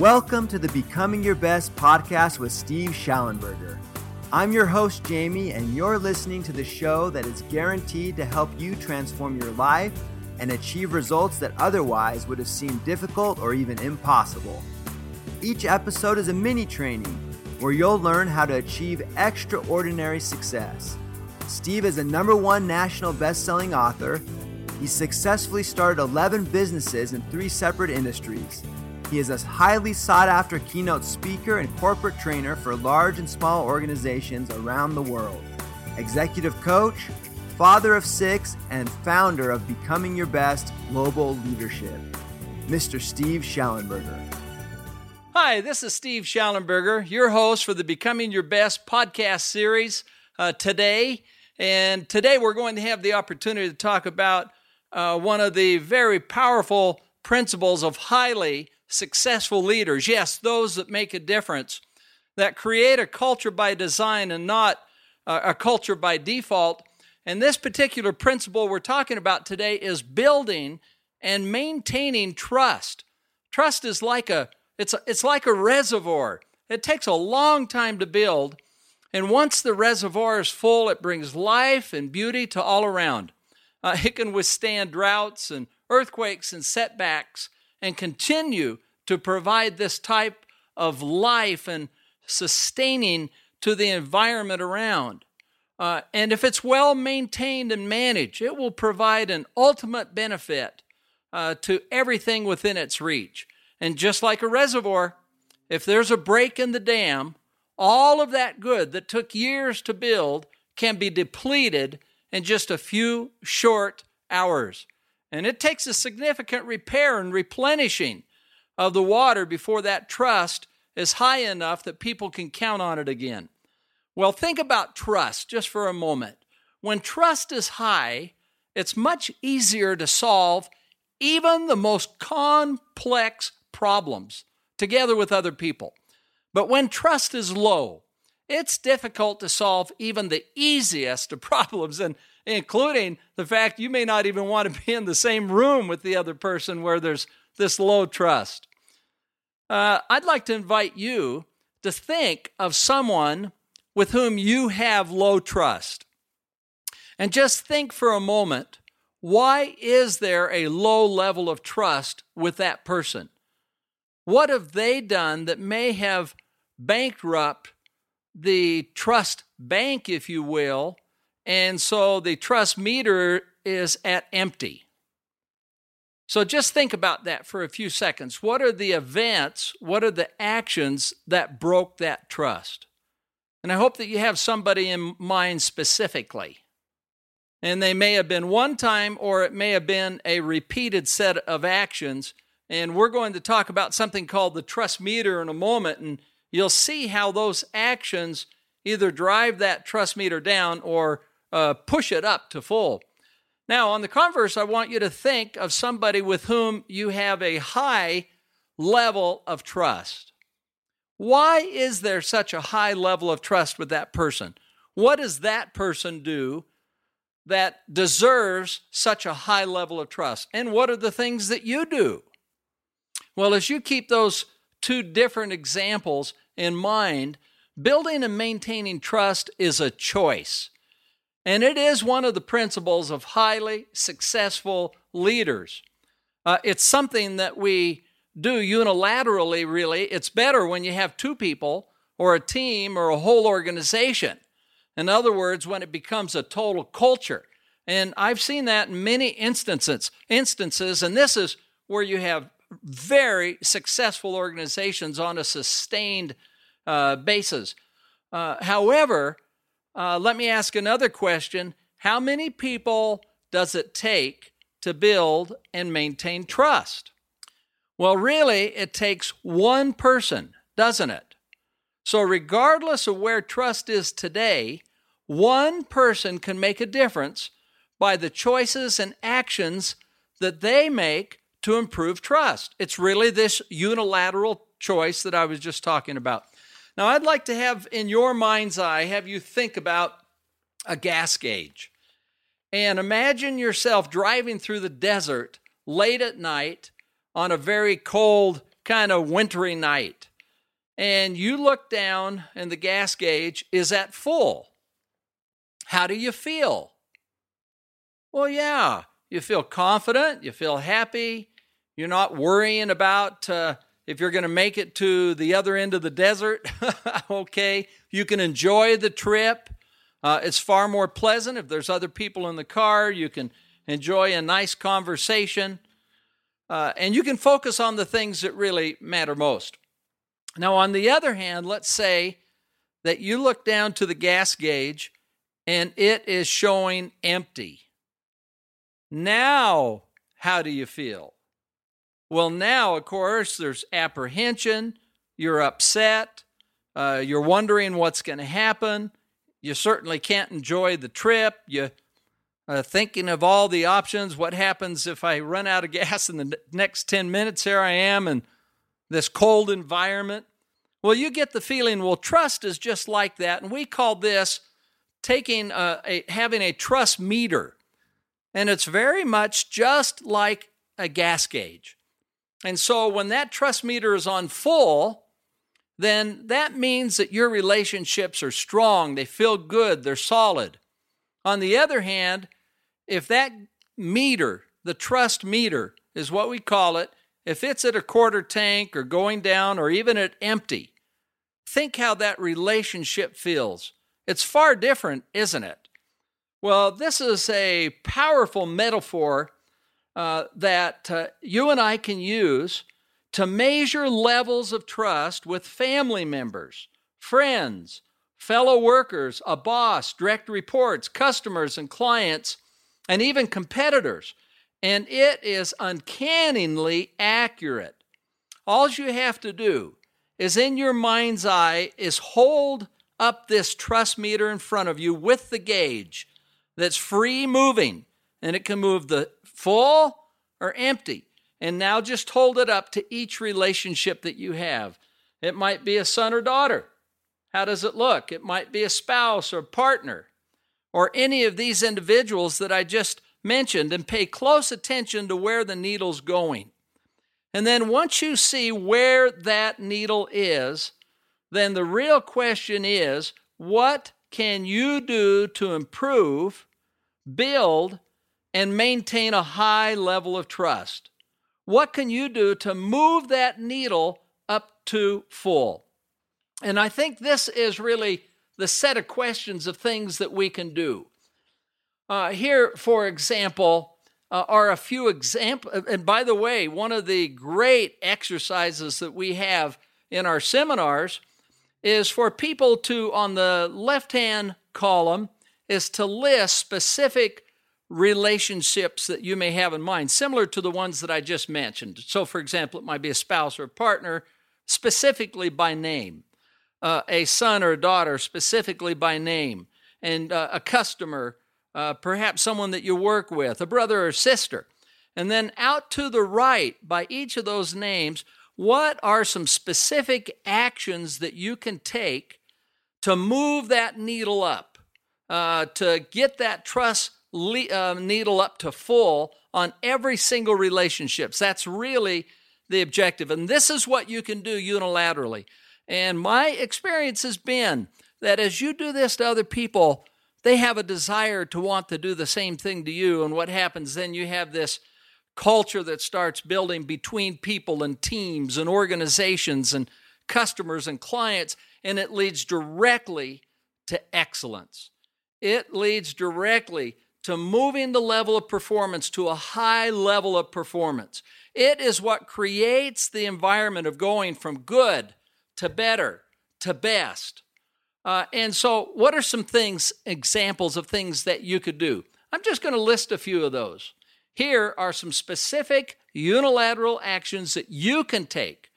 Welcome to the Becoming Your Best podcast with Steve Shallenberger. I'm your host, Jamie, and you're listening to the show that is guaranteed to help you transform your life and achieve results that otherwise would have seemed difficult or even impossible. Each episode is a mini training where you'll learn how to achieve extraordinary success. Steve is a number one national best selling author. He successfully started 11 businesses in three separate industries. He is a highly sought after keynote speaker and corporate trainer for large and small organizations around the world, executive coach, father of six, and founder of Becoming Your Best Global Leadership. Mr. Steve Shallenberger. Hi, this is Steve Shallenberger, your host for the Becoming Your Best podcast series uh, today. And today we're going to have the opportunity to talk about uh, one of the very powerful principles of highly successful leaders, yes, those that make a difference, that create a culture by design and not a culture by default. And this particular principle we're talking about today is building and maintaining trust. Trust is like a it's a, it's like a reservoir. It takes a long time to build, and once the reservoir is full, it brings life and beauty to all around. Uh, it can withstand droughts and earthquakes and setbacks and continue to provide this type of life and sustaining to the environment around. Uh, and if it's well maintained and managed, it will provide an ultimate benefit uh, to everything within its reach. And just like a reservoir, if there's a break in the dam, all of that good that took years to build can be depleted in just a few short hours. And it takes a significant repair and replenishing of the water before that trust is high enough that people can count on it again. Well, think about trust just for a moment. When trust is high, it's much easier to solve even the most complex problems together with other people. But when trust is low, it's difficult to solve even the easiest of problems, and including the fact you may not even want to be in the same room with the other person where there's this low trust. Uh, I'd like to invite you to think of someone with whom you have low trust. And just think for a moment why is there a low level of trust with that person? What have they done that may have bankrupt the trust bank, if you will, and so the trust meter is at empty. So just think about that for a few seconds. What are the events, what are the actions that broke that trust? And I hope that you have somebody in mind specifically. And they may have been one time or it may have been a repeated set of actions. And we're going to talk about something called the trust meter in a moment. And you'll see how those actions either drive that trust meter down or uh, push it up to full. Now, on the converse, I want you to think of somebody with whom you have a high level of trust. Why is there such a high level of trust with that person? What does that person do that deserves such a high level of trust? And what are the things that you do? Well, as you keep those two different examples in mind, building and maintaining trust is a choice. And it is one of the principles of highly successful leaders. Uh, it's something that we do unilaterally, really. It's better when you have two people or a team or a whole organization. In other words, when it becomes a total culture. And I've seen that in many instances, instances, and this is where you have very successful organizations on a sustained uh, basis. Uh, however, uh, let me ask another question How many people does it take to build and maintain trust? Well, really, it takes one person, doesn't it? So, regardless of where trust is today, one person can make a difference by the choices and actions that they make to improve trust. It's really this unilateral choice that I was just talking about. Now, I'd like to have in your mind's eye, have you think about a gas gauge. And imagine yourself driving through the desert late at night on a very cold kind of wintry night and you look down and the gas gauge is at full. How do you feel? Well, yeah, you feel confident, you feel happy, you're not worrying about uh, if you're going to make it to the other end of the desert. okay, you can enjoy the trip. Uh, it's far more pleasant if there's other people in the car. You can enjoy a nice conversation. Uh, and you can focus on the things that really matter most. Now, on the other hand, let's say that you look down to the gas gauge and it is showing empty. Now, how do you feel? Well, now, of course, there's apprehension. You're upset. Uh, you're wondering what's going to happen. You certainly can't enjoy the trip. You uh, thinking of all the options. What happens if I run out of gas in the next 10 minutes? Here I am, in this cold environment. Well, you get the feeling, well, trust is just like that. And we call this taking a, a, having a trust meter. And it's very much just like a gas gauge. And so when that trust meter is on full, then that means that your relationships are strong, they feel good, they're solid. On the other hand, if that meter, the trust meter is what we call it, if it's at a quarter tank or going down or even at empty, think how that relationship feels. It's far different, isn't it? Well, this is a powerful metaphor uh, that uh, you and I can use to measure levels of trust with family members, friends, fellow workers, a boss, direct reports, customers and clients, and even competitors and it is uncannily accurate. All you have to do is in your mind's eye is hold up this trust meter in front of you with the gauge that's free moving and it can move the full or empty. And now just hold it up to each relationship that you have. It might be a son or daughter. How does it look? It might be a spouse or partner or any of these individuals that I just mentioned and pay close attention to where the needle's going. And then once you see where that needle is, then the real question is what can you do to improve, build, and maintain a high level of trust? What can you do to move that needle up to full? And I think this is really the set of questions of things that we can do. Uh, here, for example, uh, are a few examples. And by the way, one of the great exercises that we have in our seminars is for people to, on the left hand column, is to list specific relationships that you may have in mind, similar to the ones that I just mentioned. So, for example, it might be a spouse or a partner, specifically by name, uh, a son or a daughter, specifically by name, and uh, a customer uh, perhaps someone that you work with, a brother or sister. And then out to the right, by each of those names, what are some specific actions that you can take to move that needle up, uh, to get that trust le- uh, needle up to full on every single relationships? That's really the objective. And this is what you can do unilaterally. And my experience has been that as you do this to other people, they have a desire to want to do the same thing to you. And what happens then? You have this culture that starts building between people and teams and organizations and customers and clients, and it leads directly to excellence. It leads directly to moving the level of performance to a high level of performance. It is what creates the environment of going from good to better to best. Uh, and so, what are some things, examples of things that you could do? I'm just going to list a few of those. Here are some specific unilateral actions that you can take,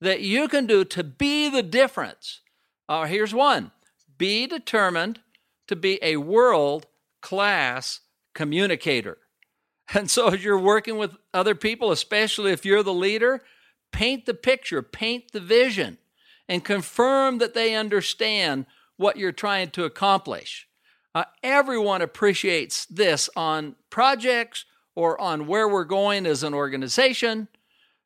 that you can do to be the difference. Uh, here's one be determined to be a world class communicator. And so, as you're working with other people, especially if you're the leader, paint the picture, paint the vision and confirm that they understand what you're trying to accomplish. Uh, everyone appreciates this on projects or on where we're going as an organization.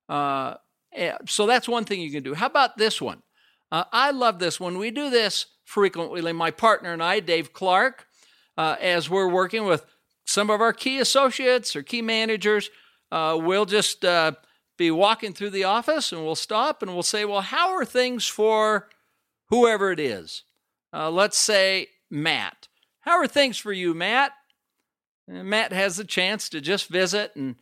Uh, Eh, so that's one thing you can do. How about this one? Uh, I love this one. We do this frequently. My partner and I, Dave Clark, uh, as we're working with some of our key associates or key managers, uh, we'll just uh, be walking through the office and we'll stop and we'll say, Well, how are things for whoever it is? Uh, let's say Matt. How are things for you, Matt? And Matt has the chance to just visit and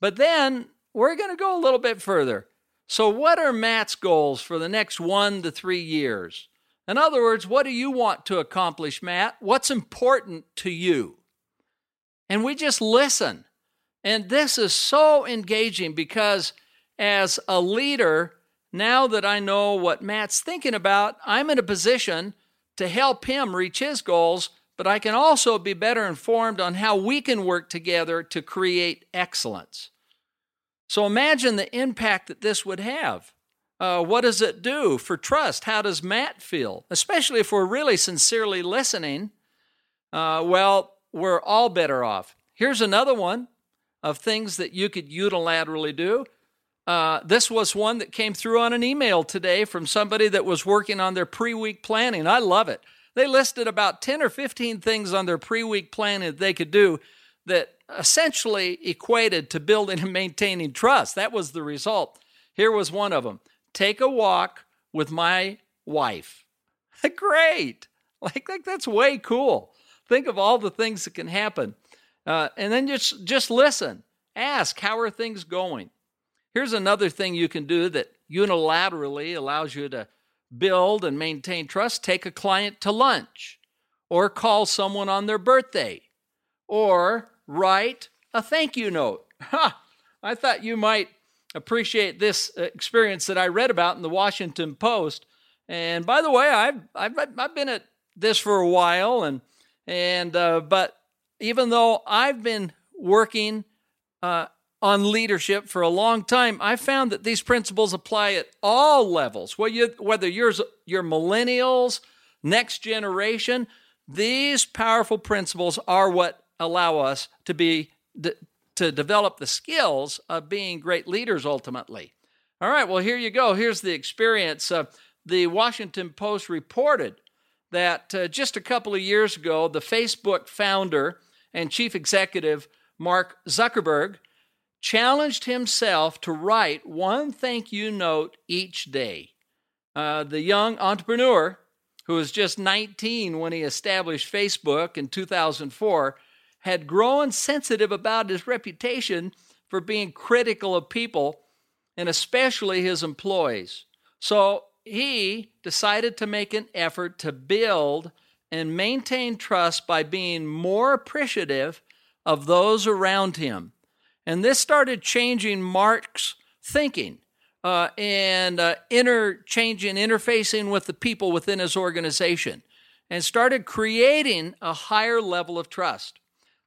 but then we're going to go a little bit further. So, what are Matt's goals for the next one to three years? In other words, what do you want to accomplish, Matt? What's important to you? And we just listen. And this is so engaging because as a leader, now that I know what Matt's thinking about, I'm in a position to help him reach his goals, but I can also be better informed on how we can work together to create excellence. So imagine the impact that this would have. Uh, what does it do for trust? How does Matt feel? Especially if we're really sincerely listening. Uh, well, we're all better off. Here's another one of things that you could unilaterally do. Uh, this was one that came through on an email today from somebody that was working on their pre week planning. I love it. They listed about 10 or 15 things on their pre week planning that they could do that essentially equated to building and maintaining trust. That was the result. Here was one of them take a walk with my wife. Great. Like, like that's way cool. Think of all the things that can happen. Uh, and then just, just listen. Ask, how are things going? Here's another thing you can do that unilaterally allows you to build and maintain trust. Take a client to lunch, or call someone on their birthday, or write a thank you note. Ha! I thought you might appreciate this experience that I read about in the Washington Post. And by the way, I've I've, I've been at this for a while, and and uh, but even though I've been working uh, on leadership for a long time, I found that these principles apply at all levels. Whether you, whether you're you're millennials, next generation, these powerful principles are what allow us to be to develop the skills of being great leaders ultimately. All right, well here you go. Here's the experience. Uh, the Washington Post reported that uh, just a couple of years ago, the Facebook founder and chief executive Mark Zuckerberg challenged himself to write one thank you note each day. Uh, the young entrepreneur, who was just 19 when he established Facebook in 2004, had grown sensitive about his reputation for being critical of people and especially his employees. So he decided to make an effort to build and maintain trust by being more appreciative of those around him. And this started changing Mark's thinking uh, and uh, interchanging, interfacing with the people within his organization, and started creating a higher level of trust.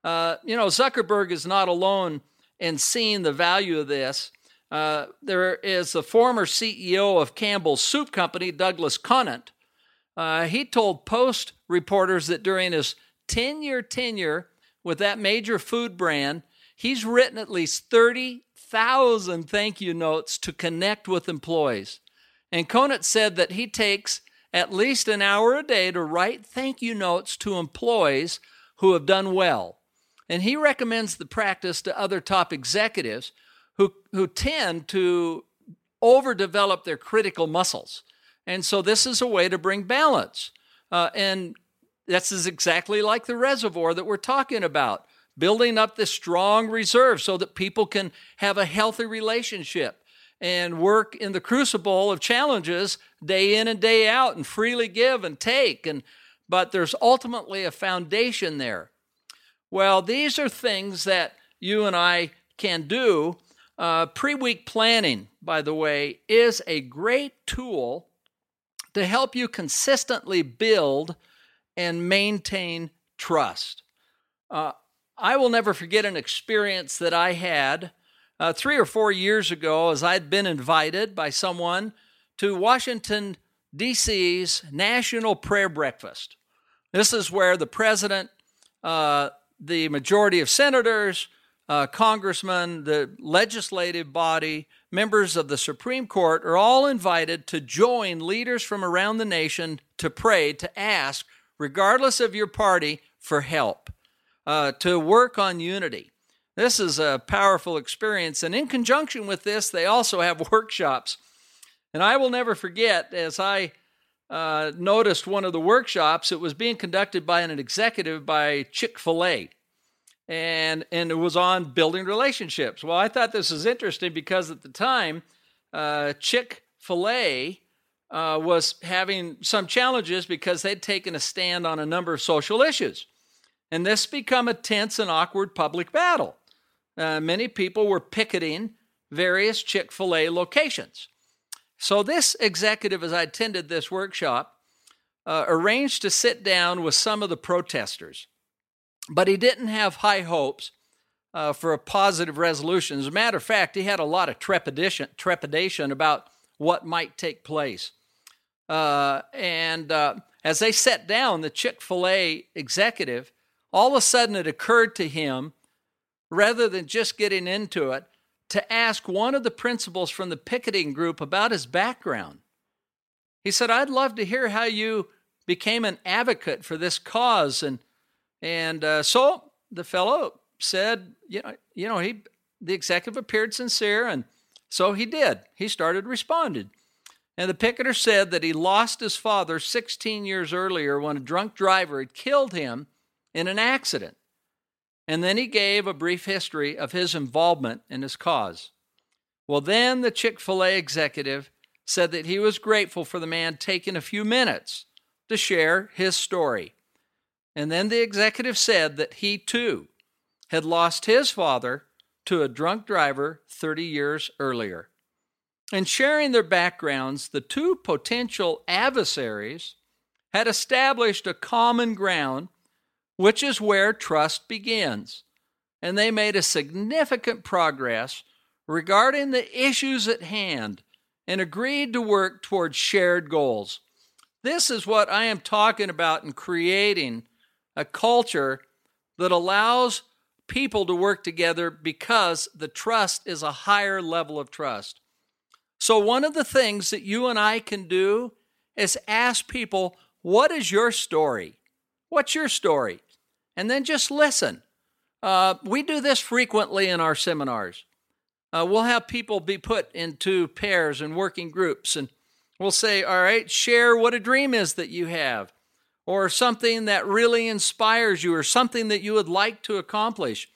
Uh, you know, Zuckerberg is not alone in seeing the value of this. Uh, there is the former CEO of Campbell's Soup Company, Douglas Conant. Uh, he told Post reporters that during his 10 year tenure with that major food brand, he's written at least 30,000 thank you notes to connect with employees. And Conant said that he takes at least an hour a day to write thank you notes to employees who have done well. And he recommends the practice to other top executives who, who tend to overdevelop their critical muscles. And so this is a way to bring balance. Uh, and this is exactly like the reservoir that we're talking about building up this strong reserve so that people can have a healthy relationship and work in the crucible of challenges day in and day out and freely give and take and but there's ultimately a foundation there well, these are things that you and I can do. Uh, Pre week planning, by the way, is a great tool to help you consistently build and maintain trust. Uh, I will never forget an experience that I had uh, three or four years ago as I'd been invited by someone to Washington, D.C.'s National Prayer Breakfast. This is where the president, uh, the majority of senators, uh, congressmen, the legislative body, members of the Supreme Court are all invited to join leaders from around the nation to pray, to ask, regardless of your party, for help, uh, to work on unity. This is a powerful experience. And in conjunction with this, they also have workshops. And I will never forget, as I uh, noticed one of the workshops, it was being conducted by an executive by Chick fil A and and it was on building relationships. Well, I thought this was interesting because at the time, uh, Chick Fil A uh, was having some challenges because they'd taken a stand on a number of social issues, and this become a tense and awkward public battle. Uh, many people were picketing various Chick Fil A locations. So this executive, as I attended this workshop, uh, arranged to sit down with some of the protesters but he didn't have high hopes uh, for a positive resolution. As a matter of fact, he had a lot of trepidation, trepidation about what might take place. Uh, and uh, as they sat down, the Chick fil A executive, all of a sudden it occurred to him, rather than just getting into it, to ask one of the principals from the picketing group about his background. He said, I'd love to hear how you became an advocate for this cause and and uh, so the fellow said, you know, you know, he the executive appeared sincere, and so he did. He started responding. And the picketer said that he lost his father 16 years earlier when a drunk driver had killed him in an accident. And then he gave a brief history of his involvement in his cause. Well, then the Chick fil A executive said that he was grateful for the man taking a few minutes to share his story. And then the executive said that he too had lost his father to a drunk driver 30 years earlier. In sharing their backgrounds, the two potential adversaries had established a common ground, which is where trust begins. And they made a significant progress regarding the issues at hand and agreed to work towards shared goals. This is what I am talking about in creating a culture that allows people to work together because the trust is a higher level of trust. So, one of the things that you and I can do is ask people, What is your story? What's your story? And then just listen. Uh, we do this frequently in our seminars. Uh, we'll have people be put into pairs and working groups, and we'll say, All right, share what a dream is that you have or something that really inspires you or something that you would like to accomplish.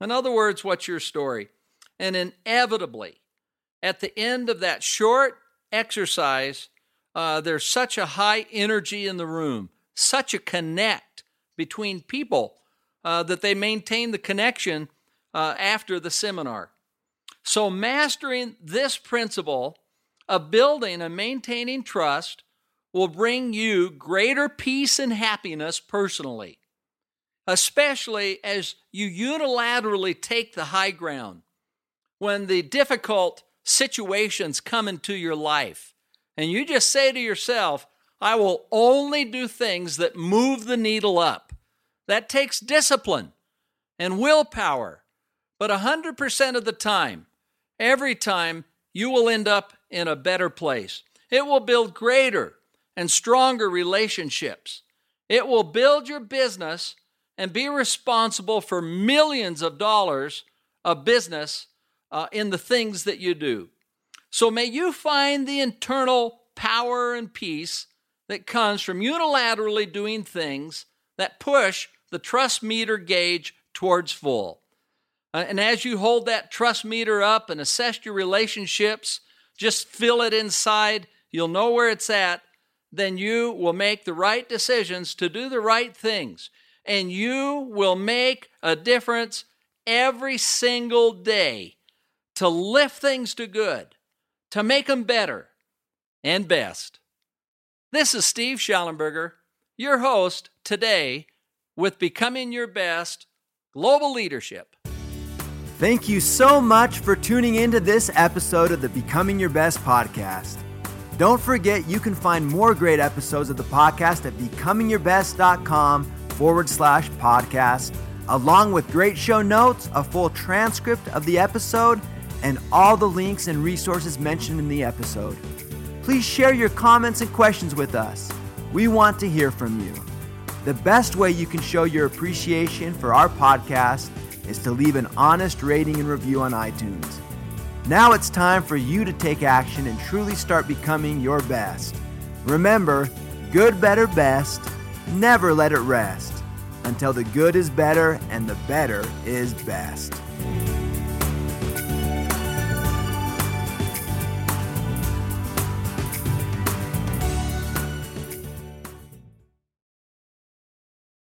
In other words, what's your story? And inevitably, at the end of that short exercise, uh, there's such a high energy in the room, such a connect between people uh, that they maintain the connection uh, after the seminar. So, mastering this principle of building and maintaining trust will bring you greater peace and happiness personally, especially as you unilaterally take the high ground when the difficult situations come into your life. And you just say to yourself, I will only do things that move the needle up. That takes discipline and willpower. But 100% of the time, every time, you will end up in a better place. It will build greater and stronger relationships. It will build your business and be responsible for millions of dollars of business uh, in the things that you do. So may you find the internal power and peace that comes from unilaterally doing things that push the trust meter gauge towards full. Uh, and as you hold that trust meter up and assess your relationships, just fill it inside. You'll know where it's at, then you will make the right decisions to do the right things. And you will make a difference every single day to lift things to good, to make them better and best. This is Steve Shallenberger, your host today with Becoming Your Best Global Leadership. Thank you so much for tuning into this episode of the Becoming Your Best podcast. Don't forget you can find more great episodes of the podcast at becomingyourbest.com forward slash podcast. along with great show notes, a full transcript of the episode, and all the links and resources mentioned in the episode. Please share your comments and questions with us. We want to hear from you. The best way you can show your appreciation for our podcast is to leave an honest rating and review on iTunes. Now it's time for you to take action and truly start becoming your best. Remember, good, better, best. Never let it rest until the good is better and the better is best.